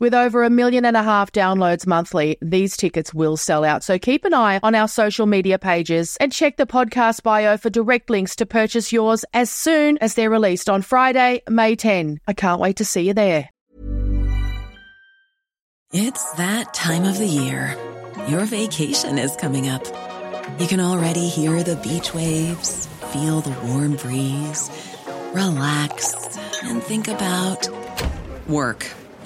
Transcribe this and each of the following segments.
With over a million and a half downloads monthly, these tickets will sell out. So keep an eye on our social media pages and check the podcast bio for direct links to purchase yours as soon as they're released on Friday, May 10. I can't wait to see you there. It's that time of the year. Your vacation is coming up. You can already hear the beach waves, feel the warm breeze, relax, and think about work.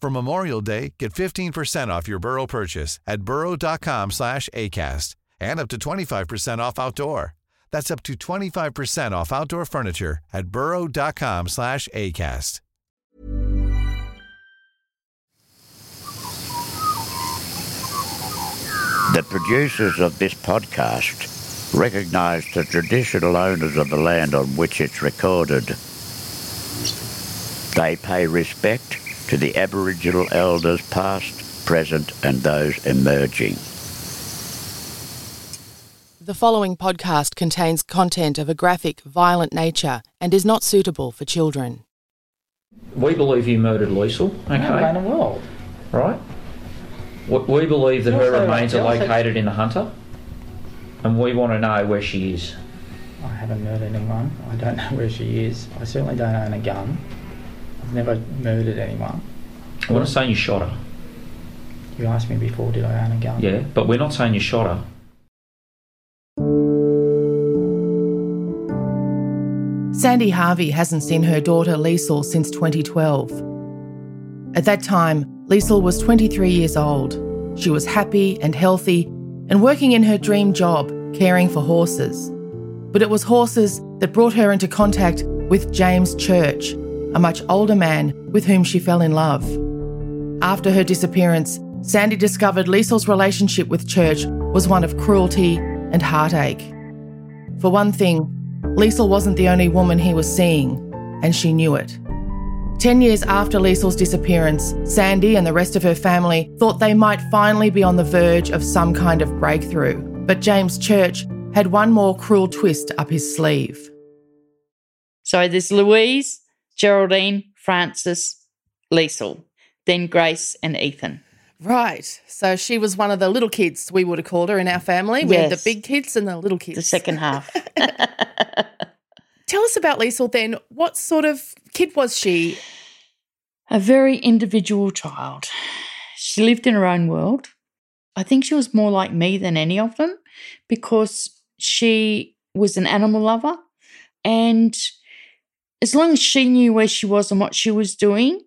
For Memorial Day, get 15% off your Burrow purchase at burrow.com slash ACAST and up to 25% off outdoor. That's up to 25% off outdoor furniture at burrow.com slash ACAST. The producers of this podcast recognize the traditional owners of the land on which it's recorded. They pay respect to the Aboriginal elders past, present, and those emerging. The following podcast contains content of a graphic, violent nature and is not suitable for children. We believe you murdered Leisl, okay? No, in the world. Right? We- We believe that her remains are located in the Hunter, and we want to know where she is. I haven't murdered anyone. I don't know where she is. I certainly don't own a gun. I've never murdered anyone. We're not saying you shot her, You asked me before, did I own a gun? yeah, but we're not saying you shot her. Sandi Harvey hasn't seen her daughter Leisl since 2012. At that time, Leisl was 23 years old. She was happy and healthy and working in her dream job, caring for horses. But it was horses that brought her into contact with James Church, a much older man with whom she fell in love. After her disappearance, Sandi discovered Leisl's relationship with Church was one of cruelty and heartache. For one thing, Leisl wasn't the only woman he was seeing, and she knew it. Ten years after Leisl's disappearance, Sandi and the rest of her family thought they might finally be on the verge of some kind of breakthrough. But James Church had one more cruel twist up his sleeve. So there's Louise, Geraldine, Frances, Leisl, then Grace and Ethan. Right. So she was one of the little kids, we would have called her in our family. We had the big kids and the little kids. The second half. Tell us about Leisl then. What sort of kid was she? a very individual child. She She lived in her own world. I think she was more like me than any of them because she was an animal lover. And as long as she knew where she was and what she was doing,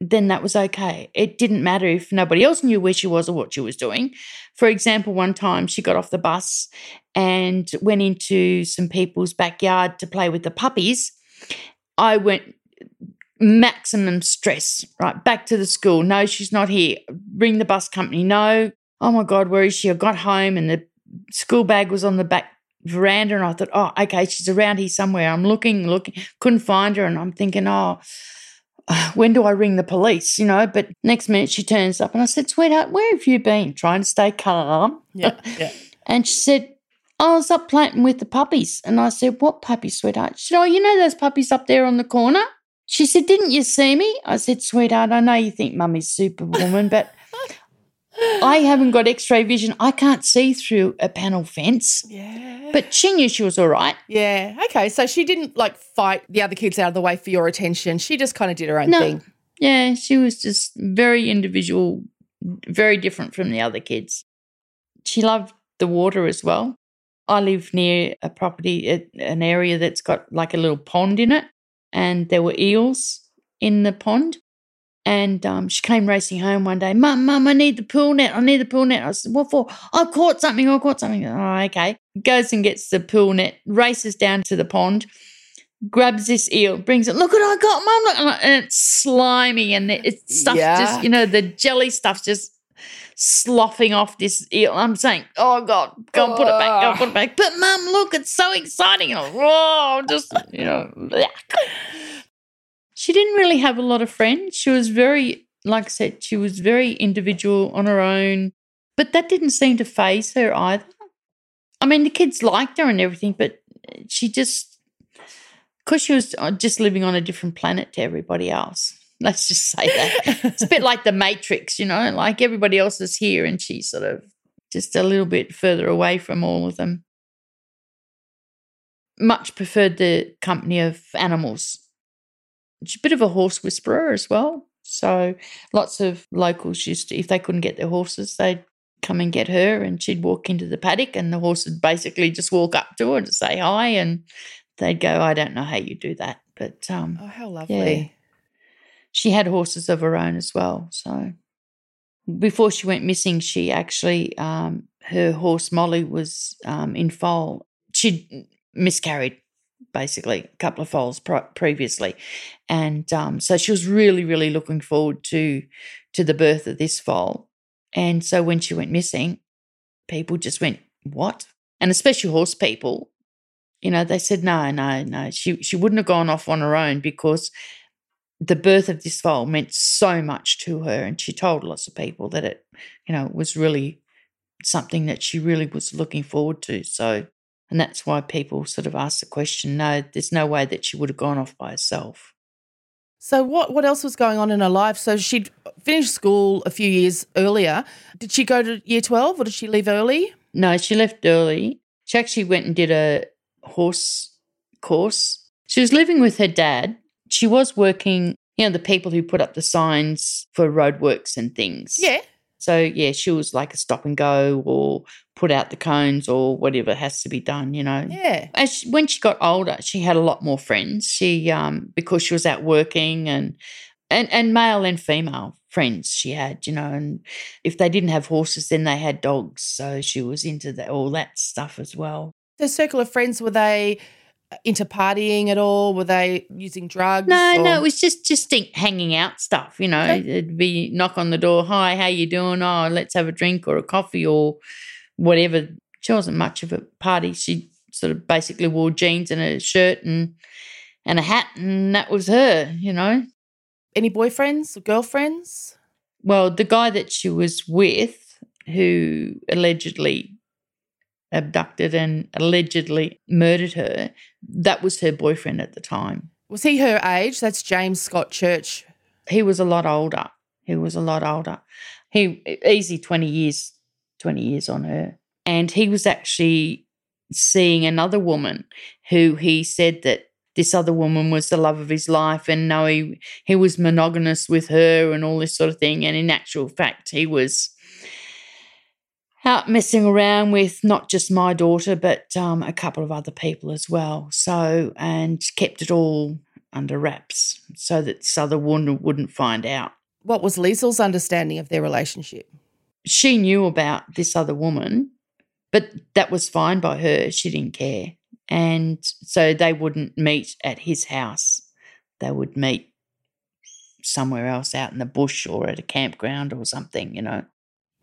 then that was okay. It didn't matter if nobody else knew where she was or what she was doing. For example, one time she got off the bus and went into some people's backyard to play with the puppies. I went maximum stress, right? Back to the school. No, she's not here. Ring the bus company. No. Oh my God, where is she? I got home and the school bag was on the back veranda and I thought, oh, okay, she's around here somewhere. I'm looking, looking, couldn't find her. And I'm thinking, oh, when do I ring the police? You know, but next minute she turns up and I said, sweetheart, where have you been? Trying to stay calm. Yeah, yeah. and she said, oh, I was up playing with the puppies. And I said, What puppies, sweetheart? She said, Oh, you know those puppies up there on the corner? She said, Didn't you see me? I said, Sweetheart, I know you think mummy's superwoman, but I haven't got x ray vision. I can't see through a panel fence. Yeah. But she knew she was all right. Yeah. Okay. So she didn't like fight the other kids out of the way for your attention. She just kind of did her own No. thing. Yeah, she was just very individual, very different from the other kids. She loved the water as well. I live near a property, an area that's got like a little pond in it, and there were eels in the pond. And um, she came racing home one day, Mum, Mum, I need the pool net. I need the pool net. I said, What for? I caught something. I caught something. Oh, okay. Goes and gets the pool net, races down to the pond, grabs this eel, brings it. Look what I got, Mum. Look, and it's slimy and it's stuff just, you know, the jelly stuff's just sloughing off this eel. I'm saying, oh God, go and put it back, go and put it back. But Mum, look, it's so exciting. Oh, just, you know, blech. She didn't really have a lot of friends. She was very, like I said, she was very individual on her own. But that didn't seem to phase her either. I mean, the kids liked her and everything, but she just, because she was uh, just living on a different planet to everybody else. Let's just say that. it's a bit like the Matrix, you know, like everybody else is here and she's sort of just a little bit further away from all of them. Much preferred the company of animals. She's a bit of a horse whisperer as well. So lots of locals used to, if they couldn't get their horses, they'd come and get her and she'd walk into the paddock and the horse would basically just walk up to her to say hi and they'd go, I don't know how you do that. But um, Oh, how lovely. she had horses of her own as well. So before she went missing, she actually, um, her horse Molly was um, in foal. She'd miscarried basically a couple of foals previously. And um, so she was really, really looking forward to to the birth of this foal. And so when she went missing, people just went, What? And especially horse people, you know, they said, No, no, no. She she wouldn't have gone off on her own because the birth of this foal meant so much to her. And she told lots of people that it, you know, was really something that she really was looking forward to. So and that's why people sort of ask the question, no, there's no way that she would have gone off by herself. So what what else was going on in her life? So she'd finished school a few years earlier. Did she go to year 12 or did she leave early? No, she left early. She actually went and did a horse course. She was living with her dad. She was working, you know, the people who put up the signs for roadworks and things. Yeah. So, yeah, she was like a stop and go or put out the cones or whatever has to be done, you know. Yeah. As she, when she got older, she had a lot more friends. She, um, because she was out working and, and, and male and female friends she had, you know, and if they didn't have horses, then they had dogs. So she was into that, all that stuff as well. The circle of friends were they into partying at all? Were they using drugs? No, or- no, it was just just hanging out stuff. You know, Okay. it'd be knock on the door. Hi, how you doing? Oh, let's have a drink or a coffee or whatever. She wasn't much of a party. She sort of basically wore jeans and a shirt and and a hat, and that was her. You know. any boyfriends or girlfriends? Well, the guy that she was with, who allegedly abducted and allegedly murdered her, that was her boyfriend at the time. Was he her age? That's James Scott Church. he was a lot older. He was a lot older. He easy 20 years, 20 years on her. And he was actually seeing another woman who he said that this other woman was the love of his life and no, he, he was monogamous with her and all this sort of thing. And in actual fact, he was out messing around with not just my daughter, but um, a couple of other people as well. So, and kept it all under wraps so that this other woman wouldn't find out. What was Leisl's understanding of their relationship? She knew about this other woman, but that was fine by her. She didn't care. And so they wouldn't meet at his house. They would meet somewhere else out in the bush or at a campground or something, you know.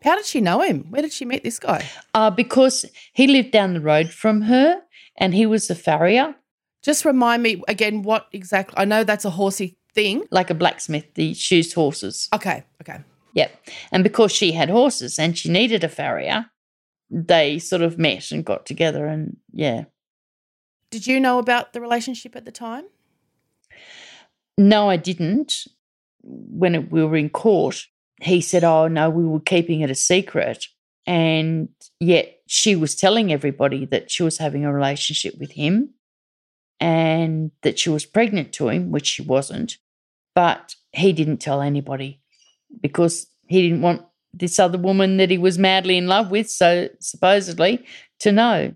How did she know him? Where did she meet this guy? Uh, because he lived down the road from her and he was a farrier. Just remind me again what exactly. I know that's a horsey thing. Like a blacksmith, he shoes horses. Okay, okay. Yep. And because she had horses and she needed a farrier, they sort of met and got together and yeah. Did you know about the relationship at the time? No, I didn't. When it, we were in court, he said, Oh, no, we were keeping it a secret. And yet she was telling everybody that she was having a relationship with him and that she was pregnant to him, which she wasn't. But he didn't tell anybody because he didn't want this other woman that he was madly in love with, so supposedly, to know.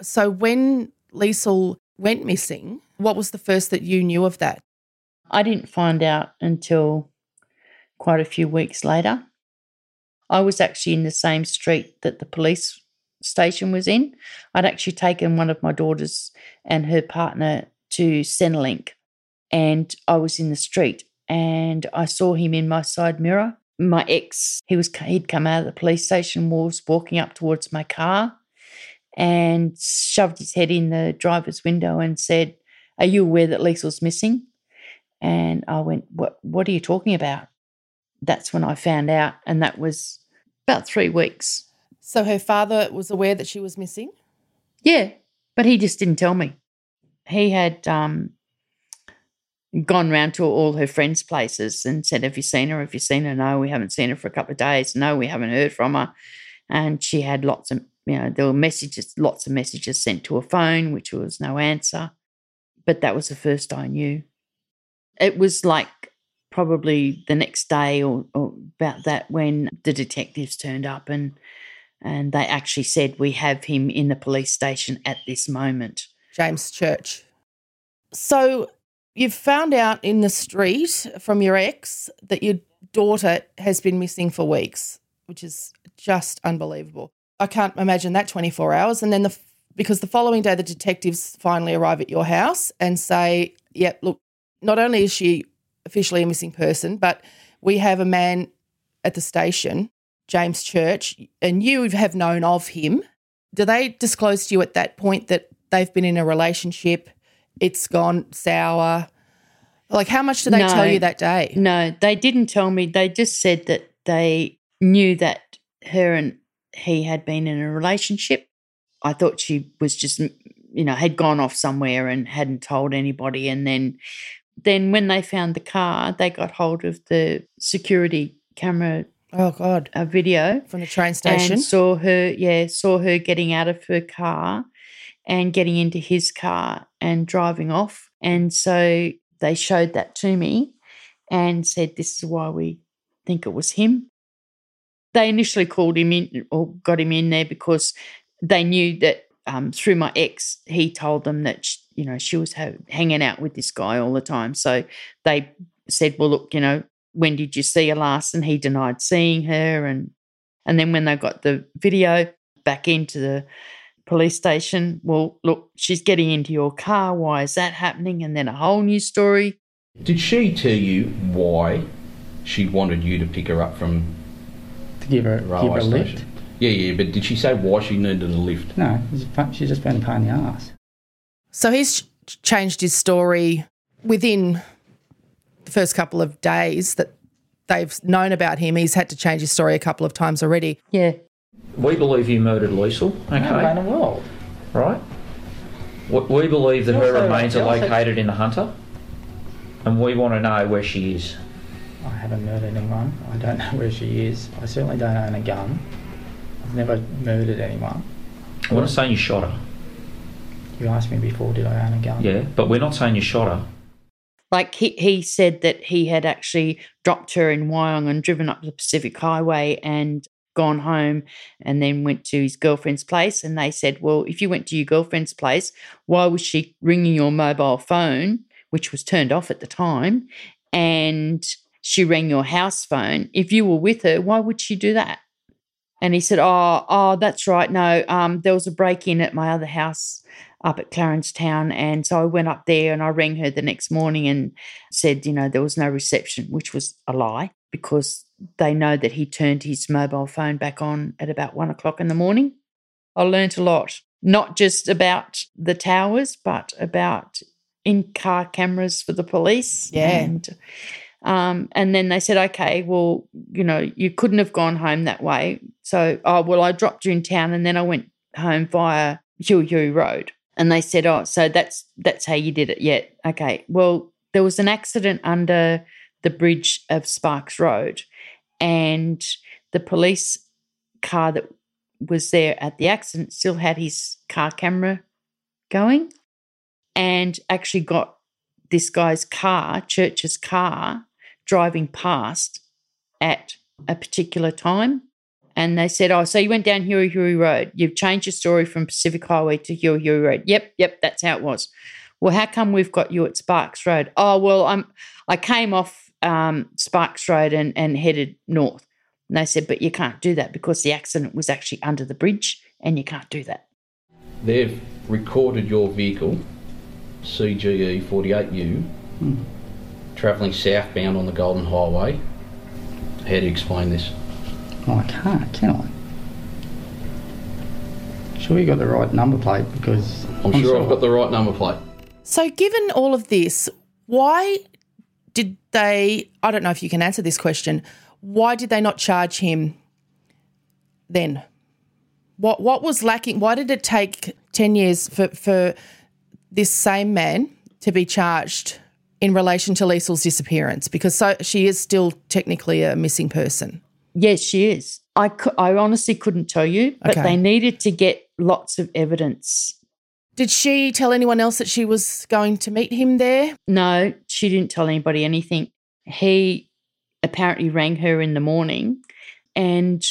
So when Leisl went missing, what was the first that you knew of that? I didn't find out until quite a few weeks later. I was actually in the same street that the police station was in. I'd actually taken one of my daughters and her partner to Centrelink, and I was in the street and I saw him in my side mirror. My ex, he was he'd come out of the police station, was walking up towards my car, and shoved his head in the driver's window and said, "Are you aware that Leisl's missing?" And I went, "What? What are you talking about?" That's when I found out, and that was about three weeks. So her father was aware that she was missing? Yeah, but he just didn't tell me. He had um, gone round to all her friends' places and said, Have you seen her? Have you seen her? No, we haven't seen her for a couple of days. No, we haven't heard from her. And she had lots of, you know, there were messages, lots of messages sent to her phone, which was no answer. But that was the first I knew. It was like probably the next day or, or, about that when the detectives turned up and and they actually said we have him in the police station at this moment. James Church. So you've found out in the street from your ex that your daughter has been missing for weeks, which is just unbelievable. I can't imagine that 24 hours and then the because the following day the detectives finally arrive at your house and say, "Yep, yeah, look, not only is she officially a missing person, but we have a man at the station, James Church, and you have known of him. Do they disclose to you at that point that they've been in a relationship? It's gone sour. Like, how much did they no, tell you that day? No, they didn't tell me. They just said that they knew that her and he had been in a relationship. I thought she was just, you know, had gone off somewhere and hadn't told anybody. And then then when they found the car, they got hold of the security camera. Oh God! A video from the train station. And saw her, yeah, saw her getting out of her car and getting into his car and driving off. And so they showed that to me and said, "This is why we think it was him." They initially called him in or got him in there because they knew that um, through my ex, he told them that she, you know she was ha- hanging out with this guy all the time. So they said, "Well, look, you know, when did you see her last?" And he denied seeing her. And and then when they got the video back into the police station, well, look, she's getting into your car. Why is that happening? And then a whole new story. Did she tell you why she wanted you to pick her up from to give her, give her a lift? Yeah, yeah, but did she say why she needed a lift? No, she's just been a pain in the ass. So he's changed his story within the first couple of days that they've known about him. He's had to change his story a couple of times already. Yeah. We believe you murdered Leisl. Okay. No, in the world. Right. We believe that her remains are located in the Hunter, and we want to know where she is. I haven't murdered anyone. I don't know where she is. I certainly don't own a gun. I've never murdered anyone. I want to say you shot her. You asked me before, did I own a gun? Yeah, but we're not saying you shot her. Like he, he said that he had actually dropped her in Wyong and driven up the Pacific Highway and gone home and then went to his girlfriend's place. And they said, Well, if you went to your girlfriend's place, why was she ringing your mobile phone, which was turned off at the time, and she rang your house phone? If you were with her, why would she do that? And he said, Oh, oh, that's right. No, um, there was a break in at my other house up at Clarence Town. And so I went up there and I rang her the next morning and said, you know, there was no reception, which was a lie because they know that he turned his mobile phone back on at about one o'clock in the morning. I learnt a lot, not just about the towers, but about in car cameras for the police. Yeah. And, um, and then they said, okay, well, you know, you couldn't have gone home that way. So, oh, well, I dropped you in town and then I went home via Huey Road. And they said, oh, so that's that's how you did it. Yeah. Okay. Well, there was an accident under the bridge of Sparks Road and the police car that was there at the accident still had his car camera going and actually got this guy's car, Church's car, driving past at a particular time. And they said, Oh, so you went down Hue Hue Road. You've changed your story from Pacific Highway to Hue Hue Road. Yep, yep, that's how it was. Well, how come we've got you at Sparks Road? Oh, well, I'm I came off um, Sparks Road and, and headed north. And they said, But you can't do that because the accident was actually under the bridge and you can't do that. They've recorded your vehicle, CGE 48U, travelling southbound on the Golden Highway. How do you explain this? Oh, I can't, can I? Sure, you got the right number plate because I'm, sure, I've got the right number plate. So, given all of this, why did they? I don't know if you can answer this question. Why did they not charge him then? What What was lacking? Why did it take ten years for for this same man to be charged in relation to Leisl's disappearance? Because so she is still technically a missing person. Yes, she is. I, cou- I honestly couldn't tell you, but Okay. they needed to get lots of evidence. Did she tell anyone else that she was going to meet him there? No, she didn't tell anybody anything. He apparently rang her in the morning, and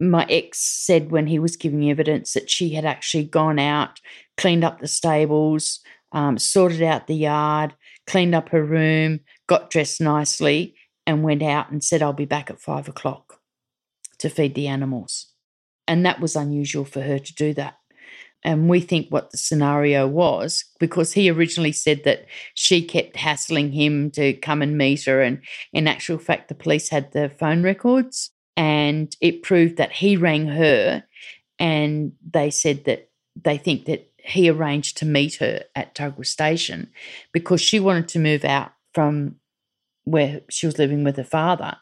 my ex said when he was giving evidence that she had actually gone out, cleaned up the stables, um, sorted out the yard, cleaned up her room, got dressed nicely, and went out and said, I'll be back at five o'clock to feed the animals. And that was unusual for her to do that. And we think what the scenario was because he originally said that she kept hassling him to come and meet her. And in actual fact, the police had the phone records and it proved that he rang her and they said that they think that he arranged to meet her at Tuggerah Station because she wanted to move out from where she was living with her father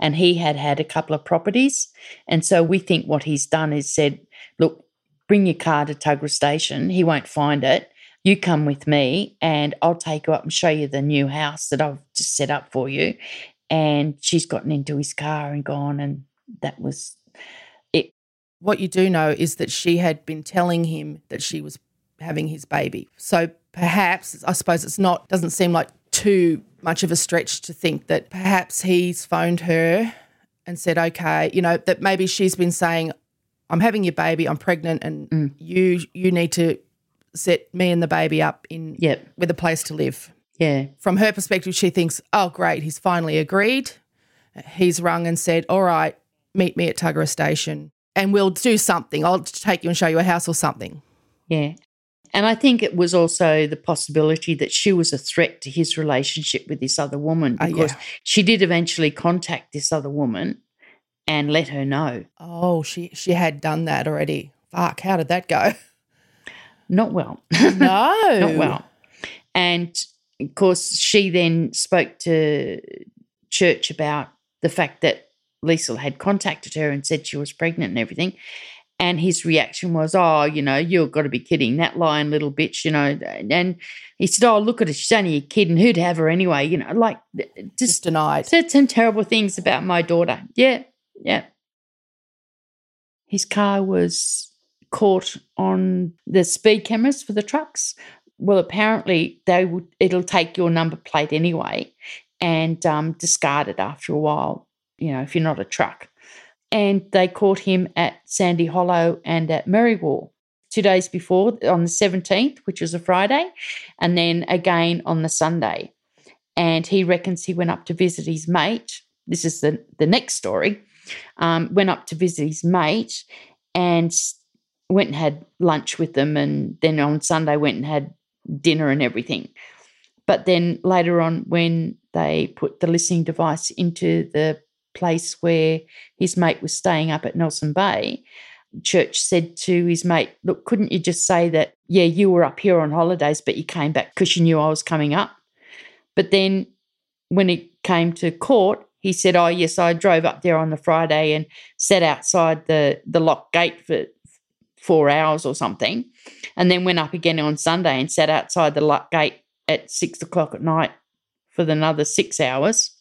and he had had a couple of properties. And so we think what he's done is said look bring your car to Tuggerah Station. He won't find it. You come with me and I'll take you up and show you the new house that I've just set up for you. And she's gotten into his car and gone and that was it. What you do know is that she had been telling him that she was having his baby. So perhaps, I suppose it's not, doesn't seem like too much of a stretch to think that perhaps he's phoned her and said, okay, you know, that maybe she's been saying, I'm having your baby, I'm pregnant, and mm. you you need to set me and the baby up in Yep. with a place to live. yeah From her perspective, she thinks, oh, great, he's finally agreed. He's rung and said, all right, meet me at Tuggerah Station and we'll do something. I'll take you and show you a house or something. Yeah. And I think it was also the possibility that she was a threat to his relationship with this other woman Uh, because yeah. she did eventually contact this other woman and let her know. Oh, she she had done that already. Fuck, how did that go? Not well. No. Not well. And of course, she then spoke to Church about the fact that Leisl had contacted her and said she was pregnant and everything. And his reaction was, Oh, you know, you've got to be kidding. That lying little bitch, you know. And he said, Oh, look at her. She's only a kid and who'd have her anyway? You know, like Just just denied. said some terrible things about my daughter. Yeah, yeah. His car was caught on the speed cameras for the trucks. Well, apparently they would. It'll take your number plate anyway, and um, discard it after a while. You know, if you're not a truck. And they caught him at Sandy Hollow and at Merriwa two days before on the 17th, which was a Friday, and then again on the Sunday. And he reckons he went up to visit his mate. This is the, the next story. Um, went up to visit his mate and went and had lunch with them. And then on Sunday, went and had dinner and everything. But then later on, when they put the listening device into the place where his mate was staying up at Nelson Bay, Church said to his mate, Look, couldn't you just say that, yeah, you were up here on holidays, but you came back because you knew I was coming up? But then when it came to court, he said, Oh, yes, I drove up there on the Friday and sat outside the, the locked gate for four hours or something, and then went up again on Sunday and sat outside the locked gate at six o'clock at night for another six hours.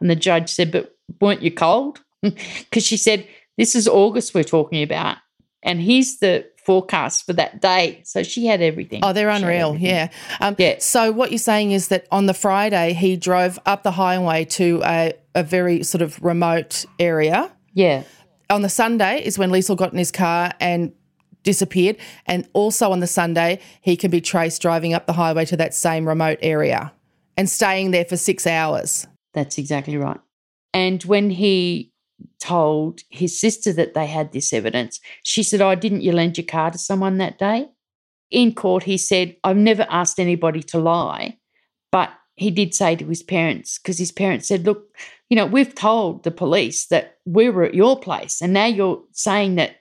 And the judge said, But weren't you cold? Because she said, this is August we're talking about. And here's the forecast for that day. So she had everything. Oh, they're unreal. Yeah. Um, yeah. So what you're saying is that on the Friday, he drove up the highway to a, a very sort of remote area. Yeah. On the Sunday is when Leisl got in his car and disappeared. And also on the Sunday, he can be traced driving up the highway to that same remote area and staying there for six hours. That's exactly right. And when he told his sister that they had this evidence. She said, Oh, didn't you lend your car to someone that day? In court, he said, I've never asked anybody to lie, but he did say to his parents, because his parents said, Look, you know, we've told the police that we were at your place, and now you're saying that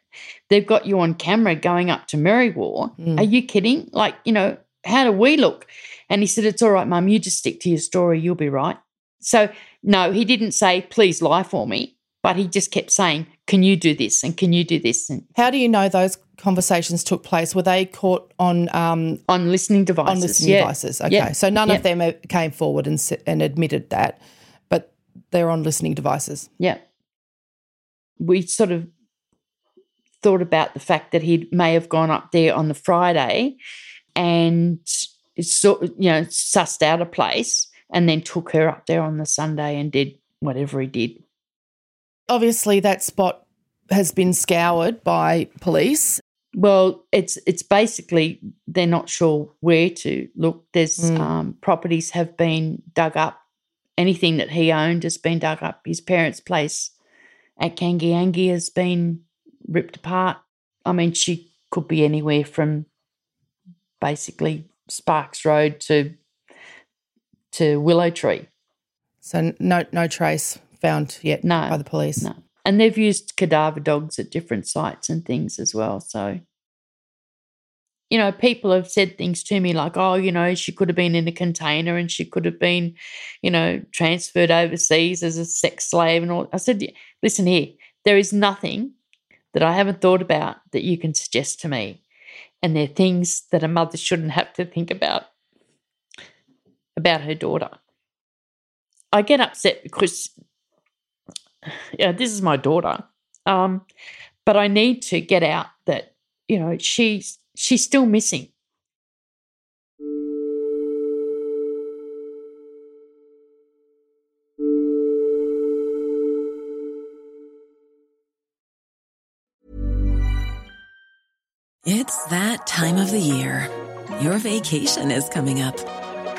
they've got you on camera going up to Merriwa. Mm. Are you kidding? Like, you know, how do we look? And he said, It's all right, mum, you just stick to your story, you'll be right. So, no, he didn't say, Please lie for me. But he just kept saying, Can you do this? And can you do this? And How do you know those conversations took place? Were they caught on um, on listening devices? On listening yeah. devices. Okay. Yeah. So none yeah. of them came forward and, and admitted that, but they're on listening devices. Yeah. We sort of thought about the fact that he may have gone up there on the Friday and so you know sussed out a place and then took her up there on the Sunday and did whatever he did obviously that spot has been scoured by police. Well, it's it's basically they're not sure where to look. There's mm. um, properties have been dug up. Anything that he owned has been dug up. His parents' place at Kangy Angy has been ripped apart. I mean, she could be anywhere from basically Sparks Road to to Willow Tree. So no no trace found yet no, by the police. No. And they've used cadaver dogs at different sites and things as well. So, you know, people have said things to me like, oh, you know, she could have been in a container and she could have been, you know, transferred overseas as a sex slave and all. I said, listen here, there is nothing that I haven't thought about that you can suggest to me. And they're things that a mother shouldn't have to think about about her daughter. I get upset because yeah, this is my daughter. Um, but I need to get out that, you know, she's she's still missing. It's that time of the year. Your vacation is coming up.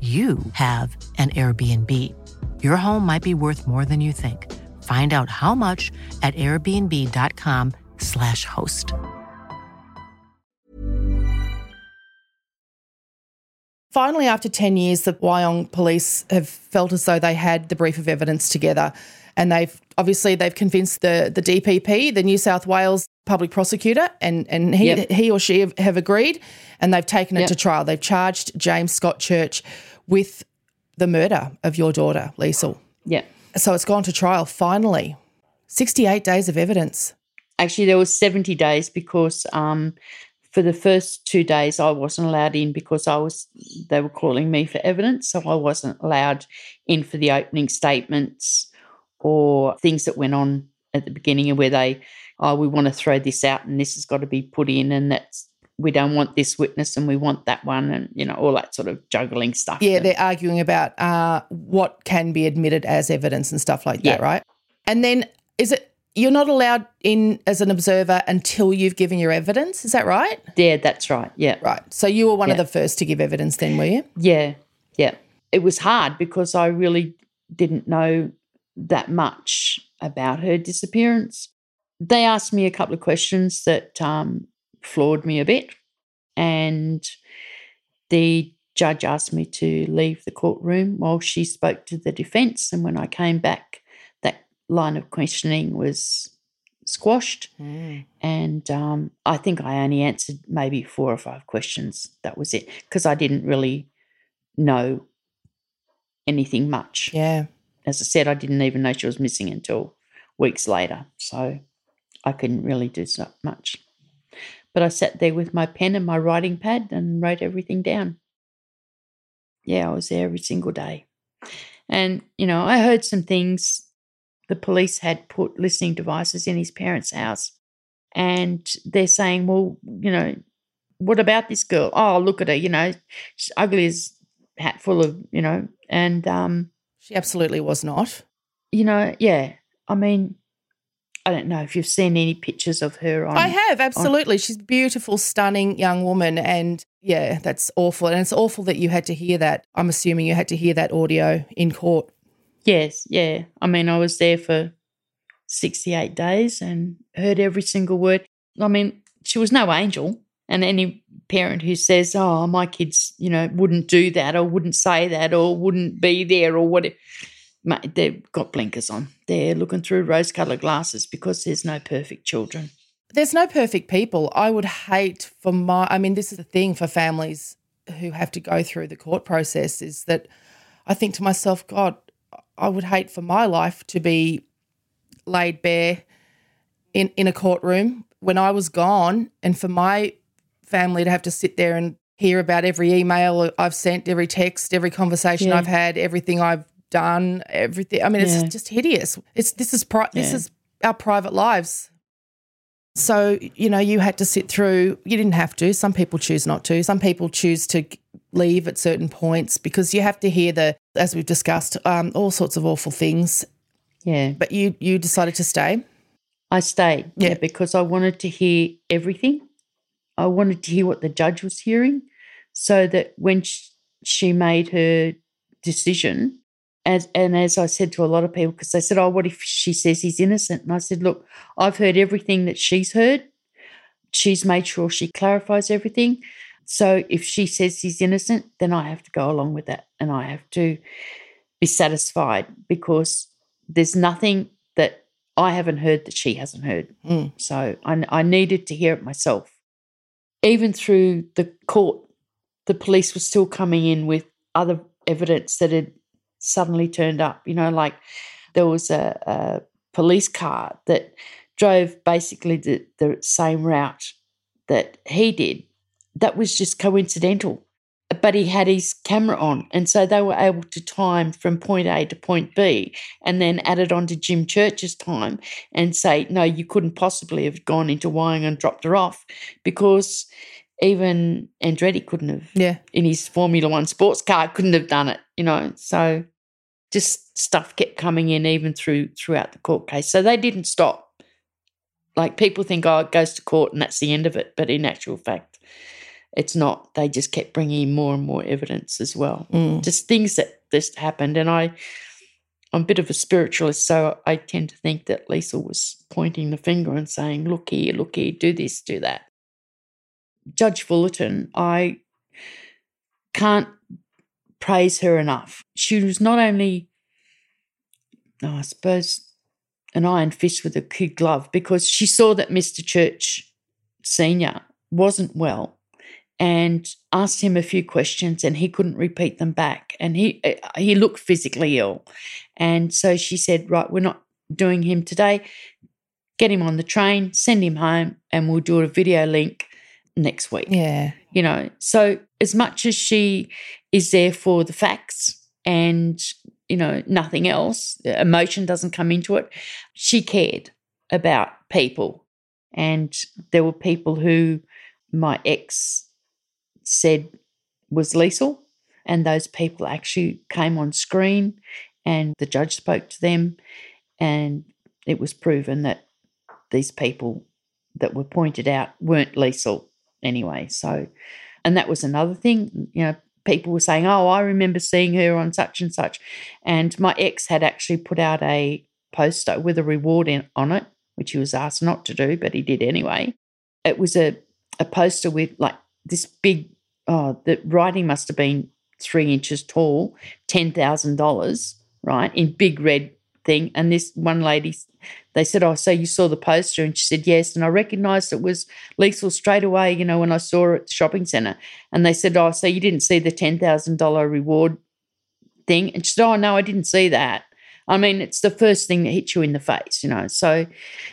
you have an Airbnb. Your home might be worth more than you think. Find out how much at airbnb.com/slash host. Finally, after 10 years, the Wyong police have felt as though they had the brief of evidence together. And they've obviously they've convinced the, the DPP, the New South Wales public prosecutor, and, and he, Yep. he or she have, have agreed and they've taken it Yep. to trial. They've charged James Scott Church with the murder of your daughter, Leisl. Yeah. So it's gone to trial finally. 68 days of evidence. Actually, there was 70 days because um, for the first two days I wasn't allowed in because I was they were calling me for evidence, so I wasn't allowed in for the opening statements or things that went on at the beginning of where they, oh, we want to throw this out and this has got to be put in and that's we don't want this witness and we want that one and you know all that sort of juggling stuff. Yeah, they're arguing about uh, what can be admitted as evidence and stuff like that, right? And then is it you're not allowed in as an observer until you've given your evidence? Is that right? Yeah, that's right. Yeah. Right. So you were one of the first to give evidence then, were you? Yeah, yeah. It was hard because I really didn't know that much about her disappearance. They asked me a couple of questions that um, floored me a bit, and the judge asked me to leave the courtroom while she spoke to the defence. And when I came back, that line of questioning was squashed. And um, I think I only answered maybe four or five questions. That was it, because I didn't really know anything much. Yeah. As I said, I didn't even know she was missing until weeks later. So I couldn't really do so much. But I sat there with my pen and my writing pad and wrote everything down. Yeah, I was there every single day. And, you know, I heard some things. The police had put listening devices in his parents' house. And they're saying, well, you know, what about this girl? Oh, look at her, you know, she's ugly as hat full of, you know, and um, She absolutely was not. you know, yeah. I mean, I don't know if you've seen any pictures of her on I have, absolutely. She's a beautiful, stunning young woman. And yeah, that's awful. And it's awful that you had to hear that. I'm assuming you had to hear that audio in court. Yes, yeah. I mean, I was there for 68 days and heard every single word. I mean, she was no angel. And any parent who says, oh, my kids, you know, wouldn't do that or wouldn't say that or wouldn't be there or whatever, they've got blinkers on. They're looking through rose coloured glasses because there's no perfect children. There's no perfect people. I would hate for my, I mean, this is the thing for families who have to go through the court process is that I think to myself, God, I would hate for my life to be laid bare in, in a courtroom when I was gone and for my family to have to sit there and hear about every email I've sent, every text, every conversation Yeah. I've had, everything I've done, everything. I mean, it's Yeah. just hideous. It's this is pri- this is our private lives. So, you know, you had to sit through, you didn't have to. Some people choose not to. Some people choose to leave at certain points because you have to hear the, as we've discussed, um, all sorts of awful things. Yeah. But you you decided to stay. I stayed, yeah. Yeah. because I wanted to hear everything. I wanted to hear what the judge was hearing so that when sh- she made her decision, as, and as I said to a lot of people, because they said, Oh, what if she says he's innocent? And I said, Look, I've heard everything that she's heard. She's made sure she clarifies everything. So if she says he's innocent, then I have to go along with that and I have to be satisfied because there's nothing that I haven't heard that she hasn't heard. Mm. So I, I needed to hear it myself. Even through the court, the police were still coming in with other evidence that had suddenly turned up. You know, like there was a, a police car that drove basically the, the same route that he did. that was just coincidental. But he had his camera on, and so they were able to time from point A to point B, and then add it onto Jim Church's time and say, no, you couldn't possibly have gone into Wyong and dropped her off because even Andretti couldn't have, Yeah. in his Formula One sports car, couldn't have done it, you know. So just stuff kept coming in even through throughout the court case. So they didn't stop. Like people think, oh, it goes to court and that's the end of it. But in actual fact, it's not. They just kept bringing in more and more evidence as well. Mm. Just things that just happened. And I, I'm a bit of a spiritualist, so I tend to think that Leisl was pointing the finger and saying, look here, look here, do this, do that. Judge Fullerton, I can't praise her enough. She was not only, oh, I suppose, an iron fist with a kid glove because she saw that Mr. Church Sr. wasn't well and asked him a few questions and he couldn't repeat them back. And he uh, he looked physically ill. And so she said right we're not doing him today. Get him on the train send him home and we'll do a video link next week. Yeah. you know so as much as she is there for the facts and you know nothing else emotion doesn't come into it she cared about people. And there were people who my ex said was Leisl and those people actually came on screen and the judge spoke to them and it was proven that these people that were pointed out weren't lethal anyway. So and that was another thing you know people were saying oh i remember seeing her on such and such and my ex had actually put out a poster with a reward in, on it which he was asked not to do but he did anyway. It was a, a poster with like this big oh the writing must have been three inches tall $10000 right in big red thing. And this one lady they said oh so you saw the poster? And she said yes. And i recognized it was Leisl straight away you know when i saw her at the shopping center and they said oh so you didn't see the $10000 reward thing? And she said oh no i didn't see that. I mean it's the first thing that hits you in the face you know. So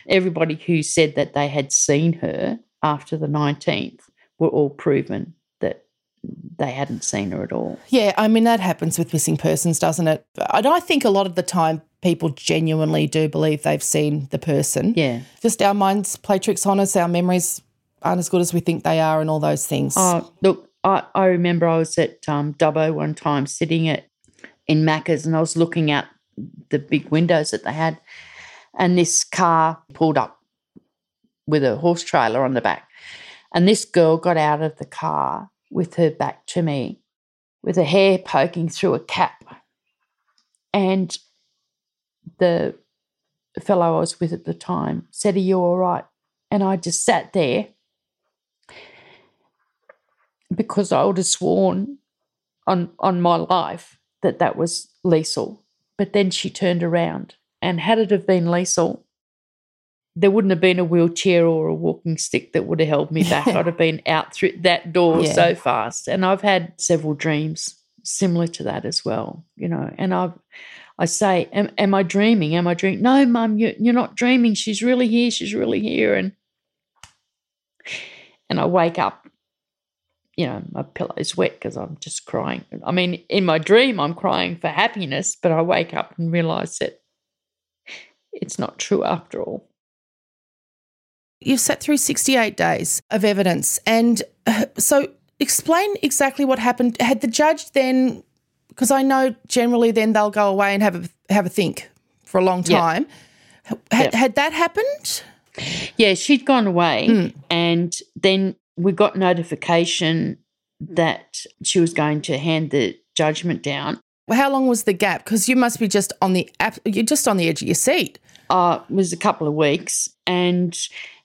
everybody who said that they had seen her after the 19th were all proven they hadn't seen her at all Yeah, I mean, that happens with missing persons, doesn't it? And I think a lot of the time people genuinely do believe they've seen the person. yeah Just our minds play tricks on us, our memories aren't as good as we think they are, and all those things. Oh, look, I, I remember I was at um, Dubbo one time sitting at in Macca's and I was looking out the big windows that they had, and this car pulled up with a horse trailer on the back. And this girl got out of the car with her back to me, with her hair poking through a cap. And the fellow I was with at the time said, Are you all right? And I just sat there because I would have sworn on on my life that that was Leisl. But then she turned around, and had it have been Leisl, there wouldn't have been a wheelchair or a walking stick that would have held me back. I'd have been out through that door Yeah. so fast. And I've had several dreams similar to that as well, you know. And I've I say, am, am I dreaming? Am I dreaming? No, mum, you, you're not dreaming. She's really here. She's really here. And and I wake up, you know, my pillow's wet because I'm just crying. I mean, in my dream, I'm crying for happiness, but I wake up and realize that it's not true after all. You've sat through 68 days of evidence. And uh, so explain exactly what happened. Had the judge then, because I know generally then they'll go away and have a, have a think for a long Yep. time. Had, Yep. had that happened? Yeah, she'd gone away, Hmm. and then we got notification that she was going to hand the judgment down. How long was the gap? Because you must be just on the app, you're just on the edge of your seat. uh, it was a couple of weeks. And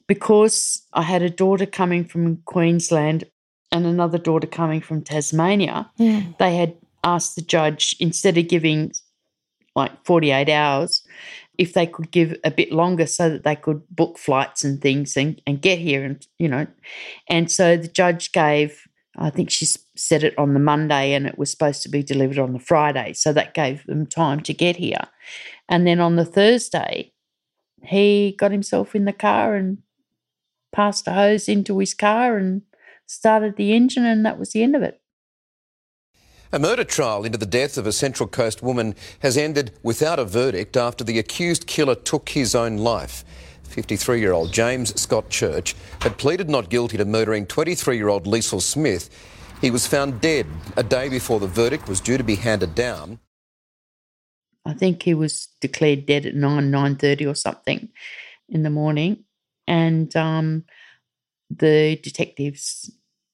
because I had a daughter coming from Queensland and another daughter coming from Tasmania, they had asked the judge, instead of giving like 48 hours, if they could give a bit longer so that they could book flights and things and, and get here and you know. And so the judge gave i think she said it on the monday and it was supposed to be delivered on the friday. So that gave them time to get here. And then on the thursday he got himself in the car and passed a hose into his car and started the engine, and that was the end of it. A murder trial into the death of a Central Coast woman has ended without a verdict after the accused killer took his own life. 53 year old James Scott Church had pleaded not guilty to murdering 23 year old Leisl Smith. He was found dead a day before the verdict was due to be handed down. I think he was declared dead at nine nine thirty or something in the morning, and um, the detectives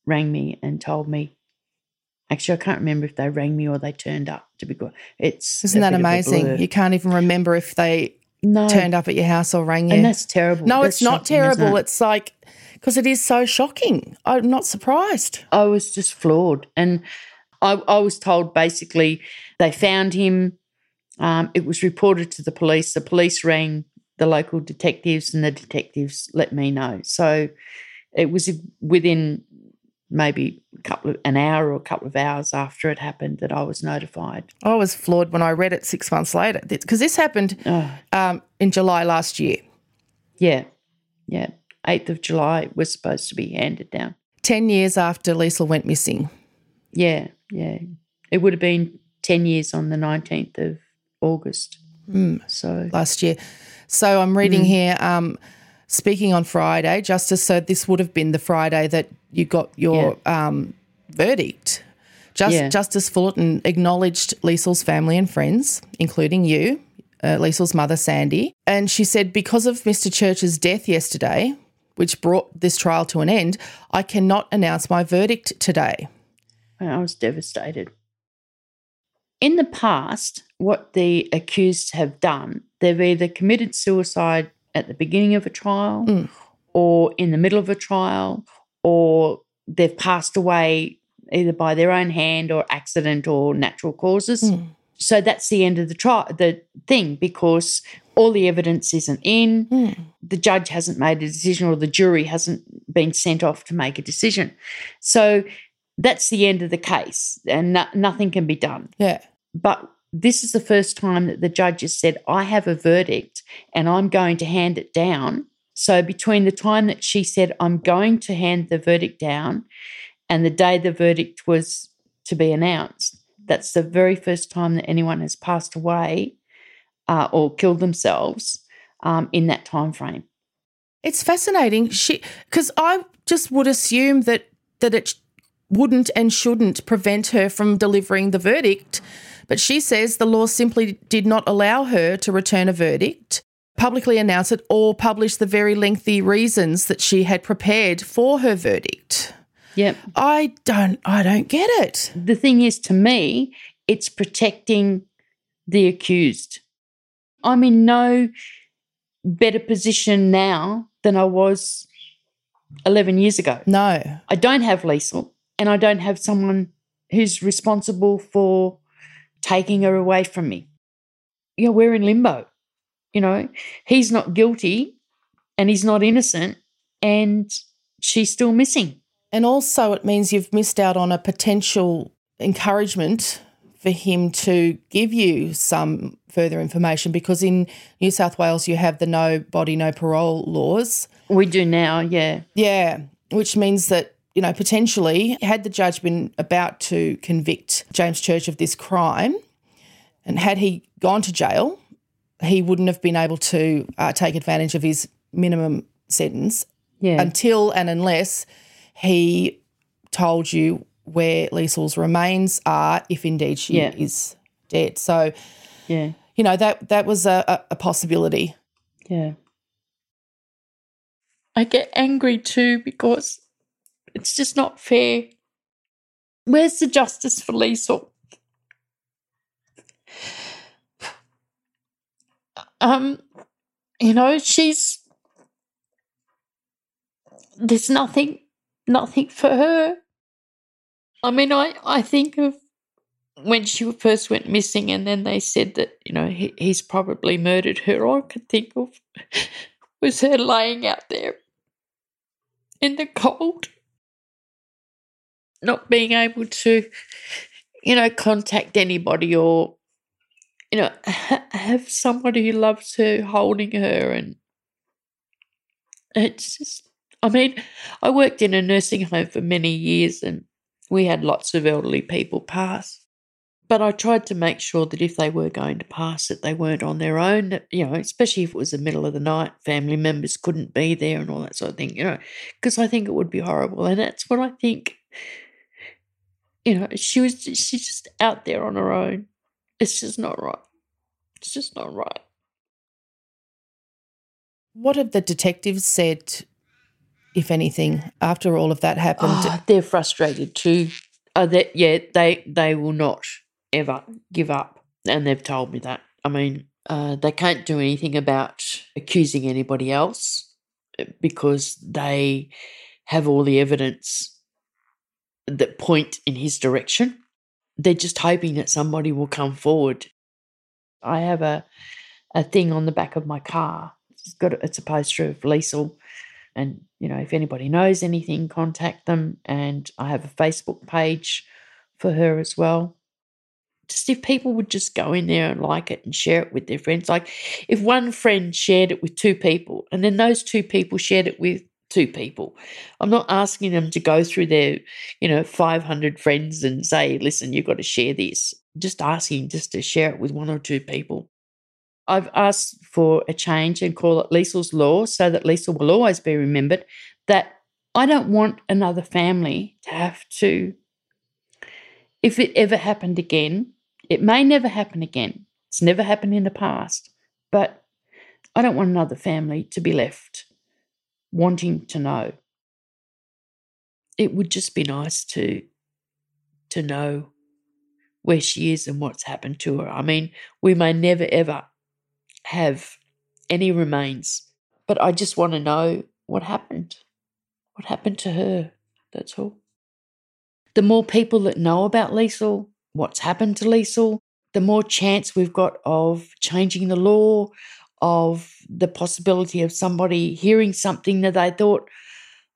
rang me and told me. Actually, I can't remember if they rang me or they turned up. To be good, it's isn't that amazing? You can't even remember if they no. turned up at your house or rang you, and that's terrible. No, that's it's not terrible. it? It's like because it is so shocking. I'm not surprised. I was just floored, and I, I was told basically they found him. Um, it was reported to the police. The police rang the local detectives, and the detectives let me know. So it was within maybe a couple of an hour or a couple of hours after it happened that I was notified. I was floored when I read it six months later because this happened Oh. um, in July last year. Yeah, yeah. Eighth of July was supposed to be handed down. 10 years after Leisl went missing. Yeah, yeah. It would have been ten years on the nineteenth of August. Mm. So last year. So I'm reading Mm. here, um, speaking on Friday, Justice, so this would have been the Friday that you got your um, verdict. Just, Yeah. Justice Fullerton acknowledged Leisl's family and friends, including you, uh, Leisl's mother, Sandi. And she said, because of Mr. Church's death yesterday, which brought this trial to an end, I cannot announce my verdict today. I was devastated. In the past, what the accused have done, they've either committed suicide at the beginning of a trial Mm. or in the middle of a trial, or they've passed away either by their own hand or accident or natural causes. Mm. So that's the end of the trial, the thing, because all the evidence isn't in. Mm. The judge hasn't made a decision, or the jury hasn't been sent off to make a decision. So that's the end of the case, and no- nothing can be done. Yeah. But this is the first time that the judge has said, I have a verdict and I'm going to hand it down. So, between the time that she said, I'm going to hand the verdict down, and the day the verdict was to be announced, that's the very first time that anyone has passed away uh, or killed themselves um, in that time frame. It's fascinating. She because I just would assume that that it wouldn't and shouldn't prevent her from delivering the verdict, but she says the law simply did not allow her to return a verdict, publicly announce it, or publish the very lengthy reasons that she had prepared for her verdict. Yep. I don't I don't get it. The thing is, to me, it's protecting the accused. I'm in no better position now than I was 11 years ago. No. I don't have Leisl and I don't have someone who's responsible for taking her away from me. You know, we're in limbo. You know, he's not guilty and he's not innocent and she's still missing. And also, it means you've missed out on a potential encouragement for him to give you some further information because in New South Wales, you have the no body, no parole laws. We do now, yeah. Yeah, which means that, you know, potentially, had the judge been about to convict James Church of this crime, and had he gone to jail, he wouldn't have been able to uh, take advantage of his minimum sentence Yeah. until and unless he told you where Leisl's remains are, if indeed she Yeah. is dead. So, Yeah. you know, that that was a, a, a possibility. Yeah. I get angry too because it's just not fair. Where's the justice for Leisl? Um, you know, she's there's nothing nothing for her. I mean, I, I think of when she first went missing and then they said that, you know, he, he's probably murdered her. All I could think of was her laying out there in the cold, not being able to, you know, contact anybody or, you know, ha- have somebody who loves her holding her. And it's just, I mean, I worked in a nursing home for many years and we had lots of elderly people pass. But I tried to make sure that if they were going to pass, that they weren't on their own. That, you know, especially if it was the middle of the night, family members couldn't be there and all that sort of thing. You know, because I think it would be horrible, and that's what I think. You know, she was she's just out there on her own. It's just not right. It's just not right. What have the detectives said, if anything, after all of that happened? Oh, they're frustrated too. Uh, that yeah, they they will not ever give up, and they've told me that. I mean, uh, they can't do anything about accusing anybody else uh, because they have all the evidence that point in his direction. They're just hoping that somebody will come forward. I have a a thing on the back of my car. It's got it's a poster of Leisl, and you know if anybody knows anything, contact them. And I have a Facebook page for her as well just if people would just go in there and like it and share it with their friends. Like if one friend shared it with two people and then those two people shared it with two people. I'm not asking them to go through their, you know, 500 friends and say, listen, you've got to share this. Just asking just to share it with one or two people. I've asked for a change and call it Leisl's Law so that Leisl will always be remembered that I don't want another family to have to, if it ever happened again, it may never happen again. It's never happened in the past, but I don't want another family to be left wanting to know. It would just be nice to to know where she is and what's happened to her. I mean, we may never ever have any remains, but I just want to know what happened. What happened to her? That's all. The more people that know about Leisl, what's happened to Leisl, the more chance we've got of changing the law, of the possibility of somebody hearing something that they thought,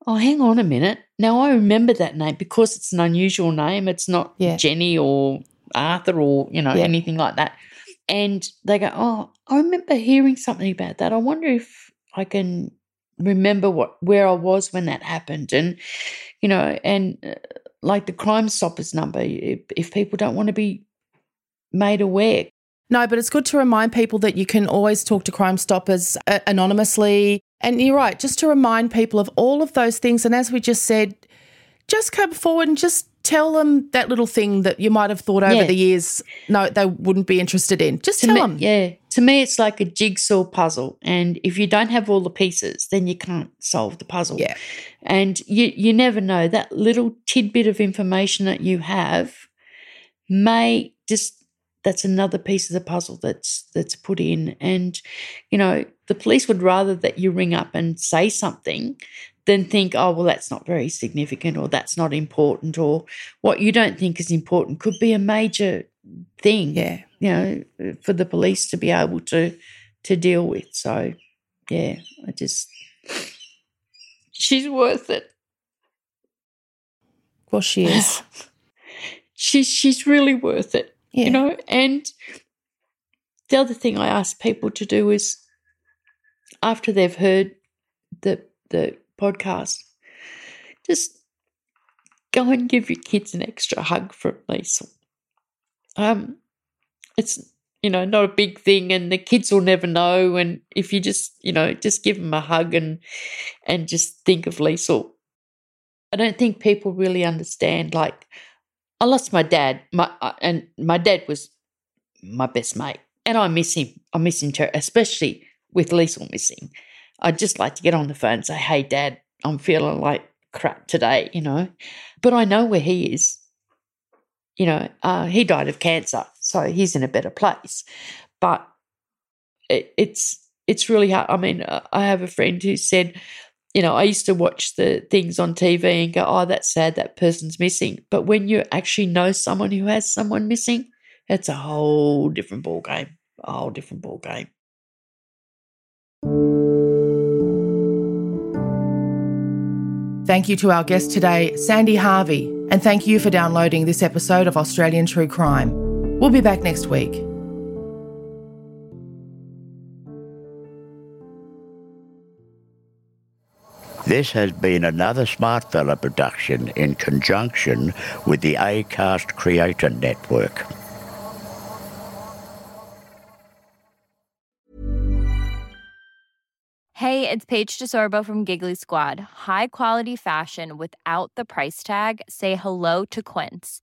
oh, hang on a minute. Now I remember that name because it's an unusual name. It's not yeah. Jenny or Arthur or, you know, yeah. anything like that. And they go, oh, I remember hearing something about that. I wonder if I can remember what where I was when that happened. And, you know, and uh, like the Crime Stoppers number, if, if people don't want to be made aware. No, but it's good to remind people that you can always talk to Crime Stoppers uh, anonymously. And you're right, just to remind people of all of those things. And as we just said, just come forward and just tell them that little thing that you might have thought over yeah. the years no they wouldn't be interested in. Just to tell me, them. yeah. To me it's like a jigsaw puzzle. And if you don't have all the pieces then you can't solve the puzzle. Yeah. And you you never know. That little tidbit of information that you have may just that's another piece of the puzzle that's that's put in and you know the police would rather that you ring up and say something than think, oh, well, that's not very significant or that's not important or what you don't think is important could be a major thing. Yeah. You know, for the police to be able to to deal with. So yeah, I just she's worth it. Well, she is. she's she's really worth it. Yeah. You know, and the other thing I ask people to do is after they've heard the the podcast, just go and give your kids an extra hug from Leisl. Um, it's you know not a big thing, and the kids will never know. And if you just you know just give them a hug and and just think of Leisl. I don't think people really understand. Like, I lost my dad, my uh, and my dad was my best mate, and I miss him. I miss him too, especially with Leisl missing. I'd just like to get on the phone and say, hey, dad, I'm feeling like crap today, you know. But I know where he is. You know, uh, he died of cancer, so he's in a better place. But it, it's it's really hard. I mean, uh, I have a friend who said, you know, I used to watch the things on TV and go, oh, that's sad, that person's missing. But when you actually know someone who has someone missing, it's a whole different ball game. A whole different ball game. Thank you to our guest today, Sandi Harvey, and thank you for downloading this episode of Australian True Crime. We'll be back next week. This has been another Smartfella production in conjunction with the ACAST Creator Network. Hey, it's Paige DeSorbo from Giggly Squad. High quality fashion without the price tag? Say hello to Quince.